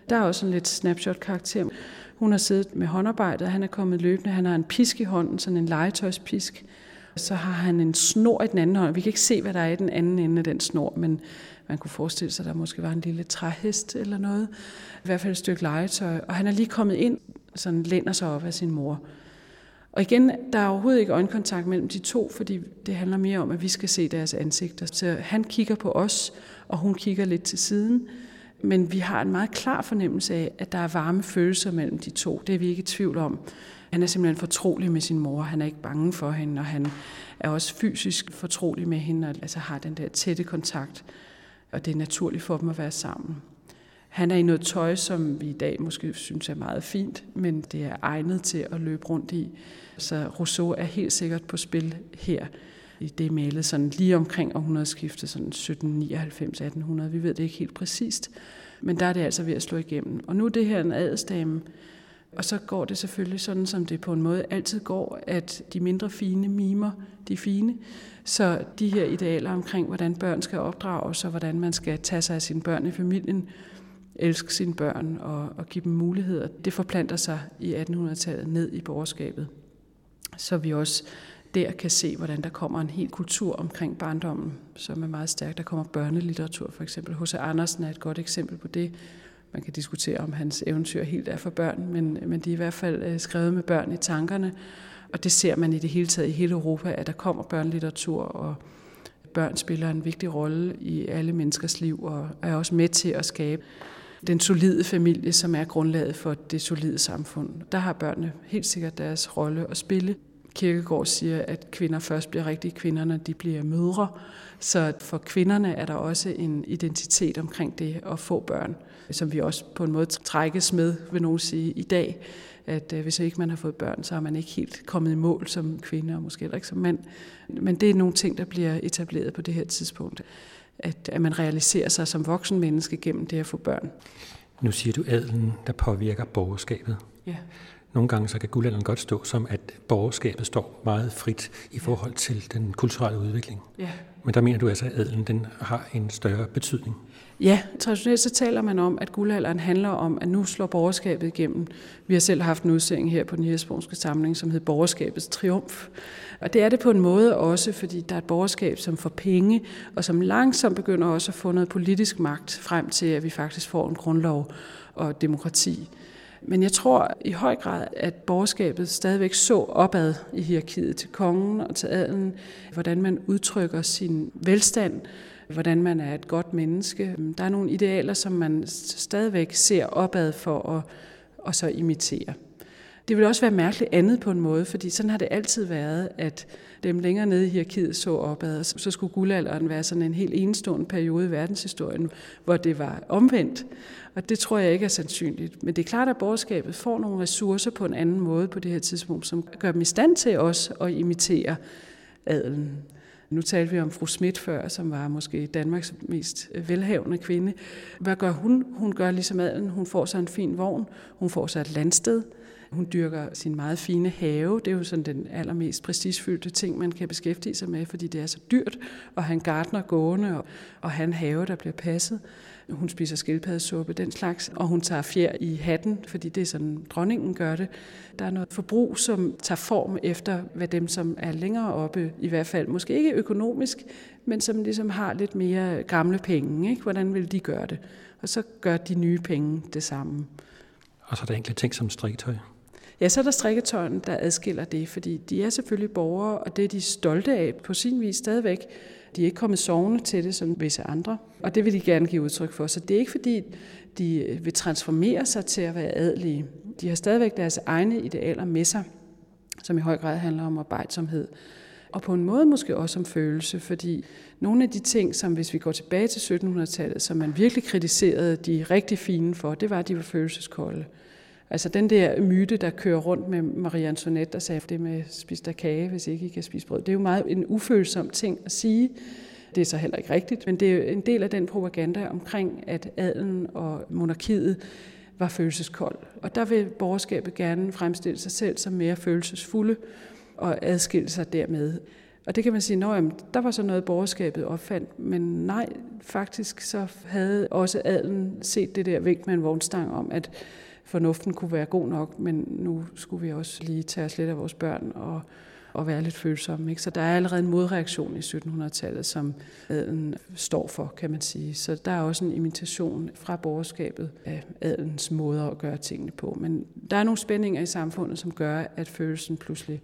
Der er også en lidt snapshot-karakter. Hun har siddet med håndarbejdet, han er kommet løbende, han har en pisk i hånden, sådan en legetøjspisk. Så har han en snor i den anden hånd. Vi kan ikke se, hvad der er i den anden ende af den snor, men man kunne forestille sig, at der måske var en lille træhest eller noget. I hvert fald et stykke legetøj. Og han er lige kommet ind, sådan læner sig op af sin mor. Og igen, der er overhovedet ikke øjenkontakt mellem de to, fordi det handler mere om, at vi skal se deres ansigter. Så han kigger på os, og hun kigger lidt til siden. Men vi har en meget klar fornemmelse af, at der er varme følelser mellem de to. Det er vi ikke i tvivl om. Han er simpelthen fortrolig med sin mor. Han er ikke bange for hende, og han er også fysisk fortrolig med hende, og altså har den der tætte kontakt. Og det er naturligt for dem at være sammen. Han er i noget tøj, som vi i dag måske synes er meget fint, men det er egnet til at løbe rundt i. Så Rousseau er helt sikkert på spil her. Det er malet sådan lige omkring århundredeskiftet, sådan 1799-1800. Vi ved det ikke helt præcist, men der er det altså ved at slå igennem. Og nu er det her en adelsdame, og så går det selvfølgelig sådan, som det på en måde altid går, at de mindre fine mimer de fine. Så de her idealer omkring, hvordan børn skal opdrages, og hvordan man skal tage sig af sine børn i familien, elske sine børn og, og give dem muligheder, det forplanter sig i 1800-tallet ned i borgerskabet. Så vi også der kan se, hvordan der kommer en hel kultur omkring barndommen, som er meget stærk. Der kommer børnelitteratur for eksempel. H.C. Andersen er et godt eksempel på det. Man kan diskutere, om hans eventyr helt er for børn, men, men de er i hvert fald øh, skrevet med børn i tankerne. Og det ser man i det hele taget i hele Europa, at der kommer børnelitteratur, og børn spiller en vigtig rolle i alle menneskers liv, og er også med til at skabe den solide familie, som er grundlaget for det solide samfund. Der har børnene helt sikkert deres rolle at spille. Kirkegaard siger, at kvinder først bliver rigtige kvinder, når de bliver mødre. Så for kvinderne er der også en identitet omkring det at få børn, som vi også på en måde trækkes med, vil nogen sige, i dag. At øh, hvis ikke man har fået børn, så har man ikke helt kommet i mål som kvinde, og måske heller ikke som mand. Men det er nogle ting, der bliver etableret på det her tidspunkt. At, at man realiserer sig som voksen menneske gennem det at få børn. Nu siger du adelen, der påvirker borgerskabet. Ja. Nogle gange så kan guldalderen godt stå som, at borgerskabet står meget frit i forhold til den kulturelle udvikling. Ja. Men der mener du altså, at adelen den har en større betydning? Ja, traditionelt så taler man om, at guldalderen handler om, at nu slår borgerskabet igennem. Vi har selv haft en udsending her på den hirsbrunske samling, som hed Borgerskabets Triumf. Og det er det på en måde også, fordi der er et borgerskab, som får penge, og som langsomt begynder også at få noget politisk magt frem til, at vi faktisk får en grundlov og demokrati. Men jeg tror i høj grad, at borgerskabet stadigvæk så opad i hierarkiet til kongen og til adelen, hvordan man udtrykker sin velstand, hvordan man er et godt menneske. Der er nogle idealer, som man stadigvæk ser opad for at og så imitere. Det vil også være mærkeligt andet på en måde, fordi sådan har det altid været, at dem længere nede i hierarkiet så opad, og så skulle guldalderen være sådan en helt enestående periode i verdenshistorien, hvor det var omvendt. Og det tror jeg ikke er sandsynligt. Men det er klart, at borgerskabet får nogle ressourcer på en anden måde på det her tidspunkt, som gør dem i stand til også at imitere adelen. Nu talte vi om fru Schmidt før, som var måske Danmarks mest øh, velhavende kvinde. Hvad gør hun? Hun gør ligesom adelen. Hun får sig en fin vogn. Hun får sig et landsted Hun dyrker sin meget fine have. Det er jo sådan den allermest prestigefyldte ting, man kan beskæftige sig med, fordi det er så dyrt at have en gardner gående og, og have en have, der bliver passet. Hun spiser skildpaddesuppe, den slags, og hun tager fjer i hatten, fordi det er sådan, dronningen gør det. Der er noget forbrug, som tager form efter, hvad dem, som er længere oppe, i hvert fald, måske ikke økonomisk, men som ligesom har lidt mere gamle penge. Ikke? Hvordan vil de gøre det? Og så gør de nye penge det samme. Og så er der enkelte ting som strikketøj. Ja, så er der strikketøjen, der adskiller det, fordi de er selvfølgelig borgere, og det er de stolte af på sin vis stadigvæk. De er ikke kommet sovende til det som visse andre, og det vil de gerne give udtryk for. Så det er ikke fordi, de øh, vil transformere sig til at være adelige. De har stadigvæk deres egne idealer med sig, som i høj grad handler om arbejdsomhed. Og på en måde måske også om følelse, fordi nogle af de ting, som hvis vi går tilbage til 1700-tallet, som man virkelig kritiserede de rigtig fine for, det var, at de var følelseskolde. Altså den der myte, der kører rundt med Marie Antoinette, der sagde det med spis der kage, hvis ikke I kan spise brød. Det er jo meget en ufølsom ting at sige. Det er så heller ikke rigtigt, men det er jo en del af den propaganda omkring, at adelen og monarkiet var følelseskold. Og der vil borgerskabet gerne fremstille sig selv som mere følelsesfulde og adskille sig dermed. Og det kan man sige, at der var så noget, borgerskabet opfandt, men nej, faktisk så havde også adelen set det der vink med en vognstang om, at fornuften kunne være god nok, men nu skulle vi også lige tage os lidt af vores børn og, og være lidt følsomme. Ikke? Så der er allerede en modreaktion i 1700-tallet, som adelen står for, kan man sige. Så der er også en imitation fra borgerskabet af adelens måder at gøre tingene på. Men der er nogle spændinger i samfundet, som gør, at følelsen pludselig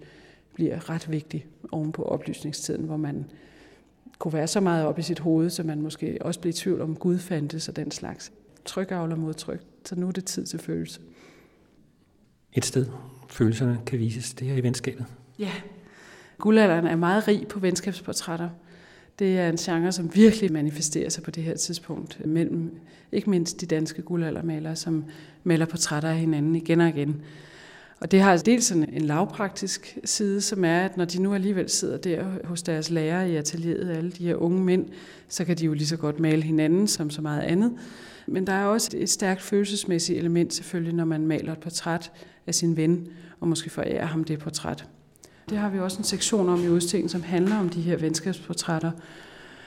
bliver ret vigtig oven på oplysningstiden, hvor man kunne være så meget op i sit hoved, så man måske også blev i tvivl om Gud fandtes og den slags. Tryk avler mod tryk. Så nu er det tid til følelse. Et sted, følelserne kan vises, det er i venskabet. Ja. Guldalderen er meget rig på venskabsportrætter. Det er en genre, som virkelig manifesterer sig på det her tidspunkt, mellem ikke mindst de danske guldaldermalere, som maler portrætter af hinanden igen og igen. Og det har dels sådan en lavpraktisk side, som er, at når de nu alligevel sidder der hos deres lærer i atelieret, alle de her unge mænd, så kan de jo lige så godt male hinanden som så meget andet. Men der er også et stærkt følelsesmæssigt element selvfølgelig, når man maler et portræt af sin ven, og måske forærer ham det portræt. Det har vi også en sektion om i udstillingen, som handler om de her venskabsportrætter.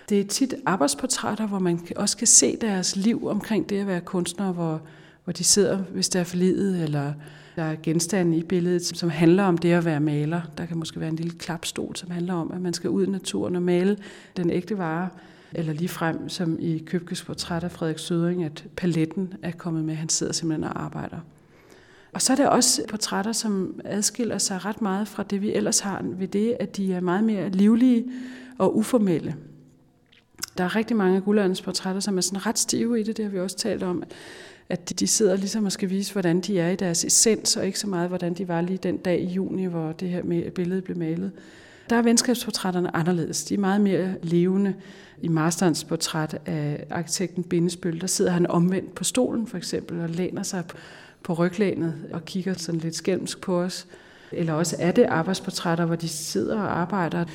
Det er tit arbejdsportrætter, hvor man også kan se deres liv omkring det at være kunstner, hvor, hvor de sidder, hvis der er forlidet, eller der er genstande i billedet, som handler om det at være maler. Der kan måske være en lille klapstol, som handler om, at man skal ud i naturen og male den ægte vare. Eller lige frem, som i Købkes portræt af Frederik Sødring, at paletten er kommet med. Han sidder simpelthen og arbejder. Og så er der også portrætter, som adskiller sig ret meget fra det, vi ellers har ved det, at de er meget mere livlige og uformelle. Der er rigtig mange af guldalderens portrætter, som er sådan ret stive i det, det har vi også talt om, at de sidder ligesom og skal vise, hvordan de er i deres essens, og ikke så meget, hvordan de var lige den dag i juni, hvor det her billede blev malet. Der er venskabsportrætterne anderledes. De er meget mere levende. I Masterens portræt af arkitekten Bindesbøl, der sidder han omvendt på stolen for eksempel, og læner sig på ryglænet og kigger sådan lidt skælmsk på os. Eller også er det arbejdsportrætter, hvor de sidder og arbejder.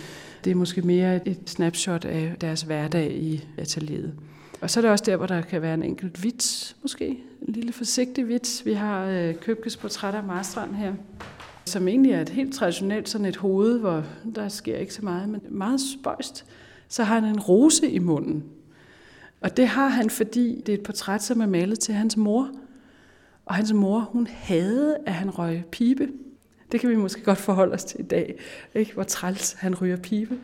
Det er måske mere et snapshot af deres hverdag i atelieret. Og så er det også der, hvor der kan være en enkelt vits, måske. En lille forsigtig vits. Vi har øh, Købkes portræt af Marstrand her, som egentlig er et helt traditionelt sådan et hoved, hvor der sker ikke så meget, men meget spøjst. Så har han en rose i munden. Og det har han, fordi det er et portræt, som er malet til hans mor. Og hans mor, hun havde, at han røg pibe. Det kan vi måske godt forholde os til i dag, ikke? hvor træls han ryger pibe.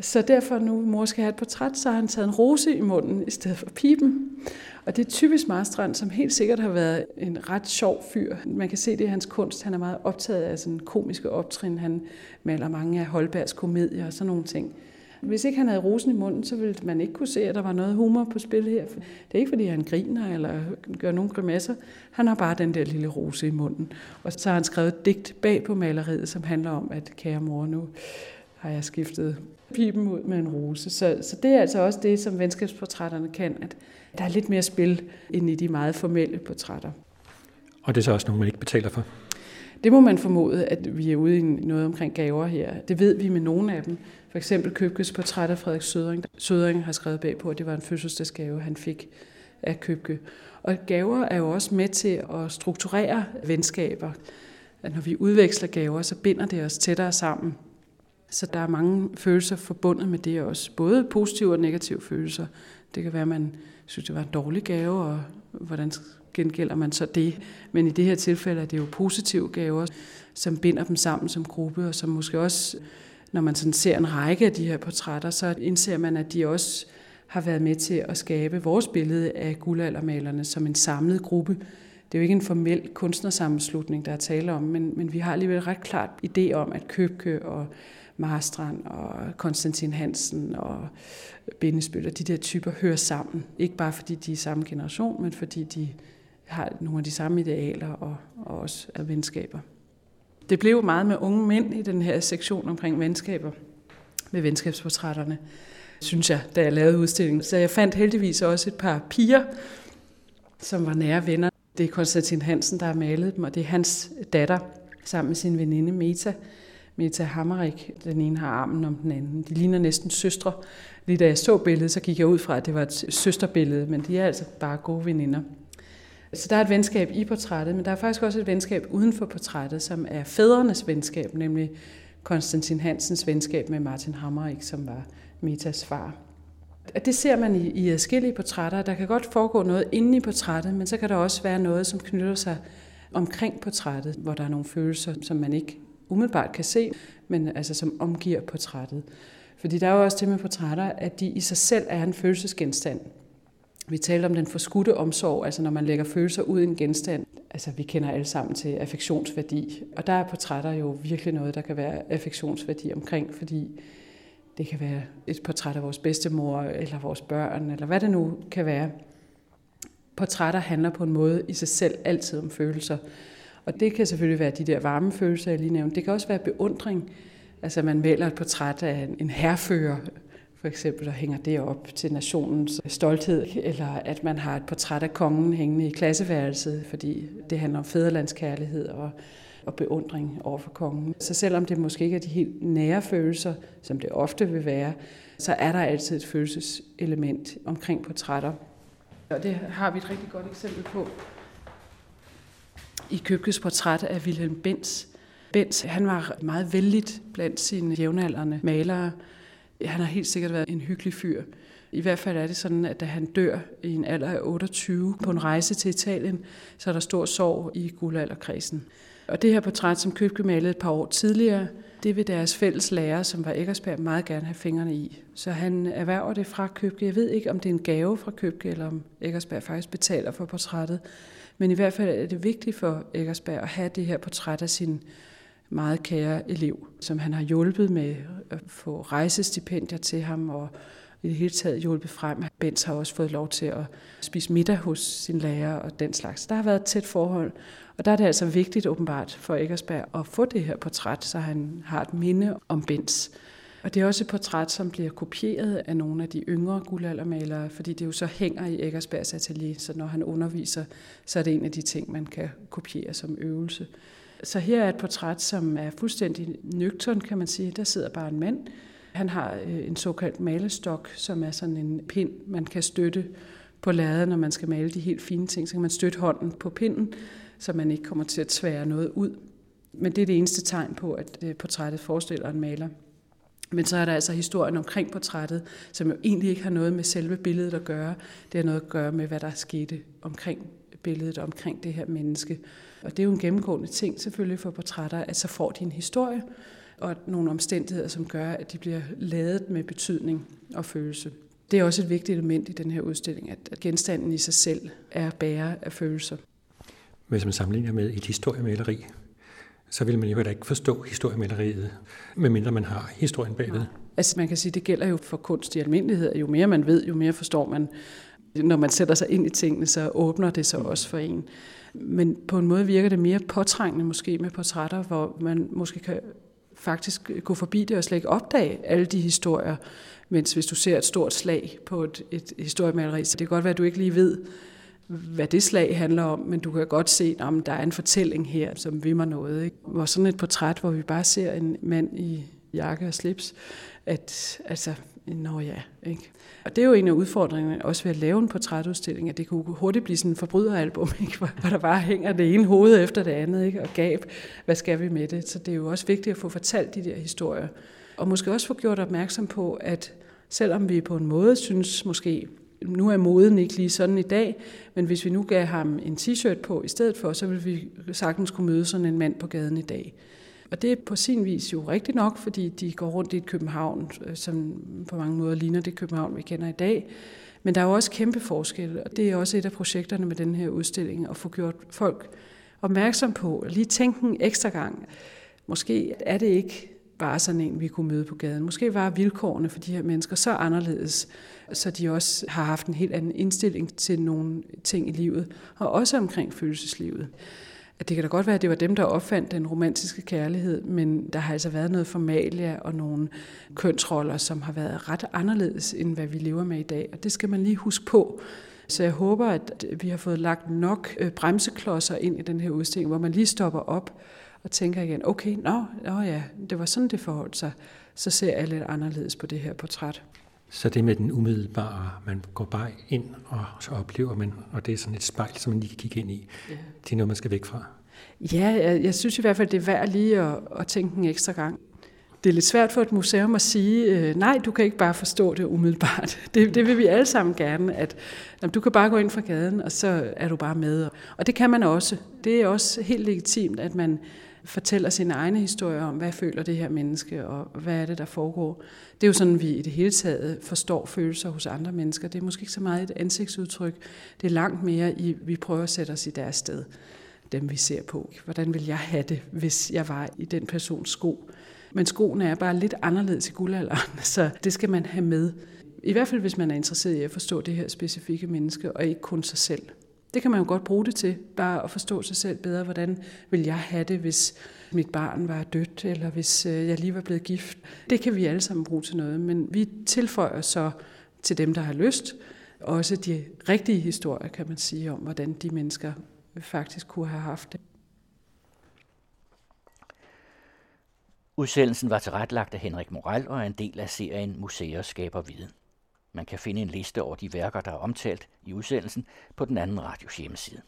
Så derfor nu mor skal have et portræt, så har han taget en rose i munden i stedet for piben. Og det er typisk Marstrand, som helt sikkert har været en ret sjov fyr. Man kan se det i hans kunst. Han er meget optaget af sådan komiske optrin. Han maler mange af Holbergs komedier og sådan nogle ting. Hvis ikke han havde rosen i munden, så ville man ikke kunne se, at der var noget humor på spil her. Det er ikke, fordi han griner eller gør nogle grimasser. Han har bare den der lille rose i munden. Og så har han skrevet et digt bag på maleriet, som handler om, at kære mor, nu har jeg skiftet pipen ud med en rose. Så, så det er altså også det, som venskabsportrætterne kan, at der er lidt mere spil end i de meget formelle portrætter. Og det er så også noget, man ikke betaler for? Det må man formode, at vi er ude i noget omkring gaver her. Det ved vi med nogle af dem. For eksempel Købkes portræt af Frederik Sødring. Sødring har skrevet bag på, at det var en fødselsdagsgave, han fik af Købke. Og gaver er jo også med til at strukturere venskaber. at når vi udveksler gaver, så binder det os tættere sammen. Så der er mange følelser forbundet med det også. Både positive og negative følelser. Det kan være, at man synes, det var en dårlig gave, og hvordan gengælder man så det? Men i det her tilfælde er det jo positive gaver, som binder dem sammen som gruppe, og som måske også, når man sådan ser en række af de her portrætter, så indser man, at de også har været med til at skabe vores billede af guldaldermalerne som en samlet gruppe. Det er jo ikke en formel kunstnersammenslutning, der er tale om, men, men vi har alligevel ret klart idé om, at Købke og Marstrand og Konstantin Hansen og Bindesbøl og de der typer hører sammen. Ikke bare fordi de er samme generation, men fordi de har nogle af de samme idealer og, og også er venskaber. Det blev meget med unge mænd i den her sektion omkring venskaber, med venskabsportrætterne, synes jeg, da jeg lavede udstillingen. Så jeg fandt heldigvis også et par piger, som var nære venner. Det er Konstantin Hansen, der har malet dem, og det er hans datter sammen med sin veninde Meta. Meta Hammerik, den ene har armen om den anden. De ligner næsten søstre. Lige da jeg så billedet, så gik jeg ud fra, at det var et søsterbillede, men de er altså bare gode veninder. Så der er et venskab i portrættet, men der er faktisk også et venskab uden for portrættet, som er fædrenes venskab, nemlig Konstantin Hansens venskab med Martin Hammerik, som var Metas far. Det ser man i, i adskillige portrætter. Der kan godt foregå noget inde i portrættet, men så kan der også være noget, som knytter sig omkring portrættet, hvor der er nogle følelser, som man ikke umiddelbart kan se, men altså som omgiver portrættet. Fordi der er jo også det med portrætter, at de i sig selv er en følelsesgenstand. Vi talte om den forskudte omsorg, altså når man lægger følelser ud i en genstand. Altså vi kender alle sammen til affektionsværdi, og der er portrætter jo virkelig noget, der kan være affektionsværdi omkring, fordi det kan være et portræt af vores bedstemor, eller vores børn, eller hvad det nu kan være. Portrætter handler på en måde i sig selv altid om følelser. Og det kan selvfølgelig være de der varme følelser, jeg lige nævnte. Det kan også være beundring. Altså man maler et portræt af en herfører, for eksempel, der hænger det op til nationens stolthed, eller at man har et portræt af kongen hængende i klasseværelset, fordi det handler om fædrelandskærlighed og, og beundring over for kongen. Så selvom det måske ikke er de helt nære følelser, som det ofte vil være, så er der altid et følelseselement omkring portrætter. Og det har vi et rigtig godt eksempel på i Købkes portræt af Wilhelm Benz. Benz han var meget vældig blandt sine jævnaldrende malere. Han har helt sikkert været en hyggelig fyr. I hvert fald er det sådan, at da han dør i en alder af 28 på en rejse til Italien, så er der stor sorg i guldalderkredsen. Og det her portræt, som Købke malede et par år tidligere, det vil deres fælles lærer, som var Eggersberg, meget gerne have fingrene i. Så han erhverver det fra Købke. Jeg ved ikke, om det er en gave fra Købke, eller om Eggersberg faktisk betaler for portrættet. Men i hvert fald er det vigtigt for Eggersberg at have det her portræt af sin meget kære elev, som han har hjulpet med at få rejsestipendier til ham og i det hele taget hjulpet frem. Bens har også fået lov til at spise middag hos sin lærer og den slags. Der har været et tæt forhold, og der er det altså vigtigt åbenbart for Eggersberg at få det her portræt, så han har et minde om Bens. Og det er også et portræt, som bliver kopieret af nogle af de yngre guldaldermalere, fordi det jo så hænger i Eggersbergs atelier, så når han underviser, så er det en af de ting, man kan kopiere som øvelse. Så her er et portræt, som er fuldstændig nøgtern, kan man sige. Der sidder bare en mand. Han har øh, en såkaldt malestok, som er sådan en pind, man kan støtte på ladet, når man skal male de helt fine ting. Så kan man støtte hånden på pinden, så man ikke kommer til at tvære noget ud. Men det er det eneste tegn på, at øh, portrættet forestiller en maler. Men så er der altså historien omkring portrættet, som jo egentlig ikke har noget med selve billedet at gøre. Det har noget at gøre med, hvad der skete omkring billedet, omkring det her menneske. Og det er jo en gennemgående ting selvfølgelig for portrætter, at så får de en historie og nogle omstændigheder, som gør, at de bliver lavet med betydning og følelse. Det er også et vigtigt element i den her udstilling, at genstanden i sig selv er bærer af følelser. Hvis man sammenligner med et historiemaleri, så vil man jo ikke forstå historiemaleriet, medmindre man har historien bagved. Altså man kan sige, det gælder jo for kunst i almindelighed. Jo mere man ved, jo mere forstår man. Når man sætter sig ind i tingene, så åbner det sig også for en. Men på en måde virker det mere påtrængende måske med portrætter, hvor man måske kan faktisk gå forbi det og slet ikke opdage alle de historier. Mens hvis du ser et stort slag på et, et historiemaleri, så det kan godt være, at du ikke lige ved, hvad det slag handler om, men du kan godt se, at der er en fortælling her, som vimmer noget. Ikke? Hvor sådan et portræt, hvor vi bare ser en mand i jakke og slips, at altså, nå ja, ikke? Og det er jo en af udfordringerne, også ved at lave en portrætudstilling, at det kunne hurtigt blive sådan en forbryderalbum, ikke? Hvor, hvor der bare hænger det ene hoved efter det andet, ikke? og gab, hvad skal vi med det? Så det er jo også vigtigt at få fortalt de der historier. Og måske også få gjort opmærksom på, at selvom vi på en måde synes måske, nu er moden ikke lige sådan i dag, men hvis vi nu gav ham en t-shirt på i stedet for, så ville vi sagtens kunne møde sådan en mand på gaden i dag. Og det er på sin vis jo rigtigt nok, fordi de går rundt i et København, øh, som på mange måder ligner det København, vi kender i dag. Men der er jo også kæmpe forskel, og det er også et af projekterne med den her udstilling, at få gjort folk opmærksom på, lige tænke en ekstra gang. Måske er det ikke bare sådan en, vi kunne møde på gaden. Måske var vilkårene for de her mennesker så anderledes, så de også har haft en helt anden indstilling til nogle ting i livet, og også omkring følelseslivet at det kan da godt være, at det var dem, der opfandt den romantiske kærlighed, men der har altså været noget formalia og nogle kønsroller, som har været ret anderledes, end hvad vi lever med i dag. Og det skal man lige huske på. Så jeg håber, at vi har fået lagt nok øh, bremseklodser ind i den her udstilling, hvor man lige stopper op og tænker igen, okay, nå, nå ja, det var sådan, det forholdt sig. Så ser jeg lidt anderledes på det her portræt. Så det med den umiddelbare, man går bare ind, og så oplever man, og det er sådan et spejl, som man lige kan kigge ind i. Ja. Det er noget, man skal væk fra. Ja, jeg, jeg synes i hvert fald, det er værd lige at, at tænke en ekstra gang. Det er lidt svært for et museum at sige, øh, nej, du kan ikke bare forstå det umiddelbart. Det, det vil vi alle sammen gerne, at jamen, du kan bare gå ind fra gaden, og så er du bare med. Og det kan man også. Det er også helt legitimt, at man fortæller sine egne historier om, hvad føler det her menneske, og hvad er det, der foregår. Det er jo sådan, vi i det hele taget forstår følelser hos andre mennesker. Det er måske ikke så meget et ansigtsudtryk. Det er langt mere i, vi prøver at sætte os i deres sted, dem vi ser på. Hvordan vil jeg have det, hvis jeg var i den persons sko? Men skoene er bare lidt anderledes i guldalderen, så det skal man have med. I hvert fald, hvis man er interesseret i at forstå det her specifikke menneske, og ikke kun sig selv. Det kan man jo godt bruge det til, bare at forstå sig selv bedre. Hvordan vil jeg have det, hvis mit barn var dødt, eller hvis øh, jeg lige var blevet gift? Det kan vi alle sammen bruge til noget, men vi tilføjer så til dem, der har lyst, også de rigtige historier, kan man sige, om hvordan de mennesker faktisk kunne have haft det. Udsendelsen var tilrettelagt af Henrik Moral og er en del af serien Museer skaber viden. Man kan finde en liste over de værker, der er omtalt i udsendelsen på den anden radios hjemmeside.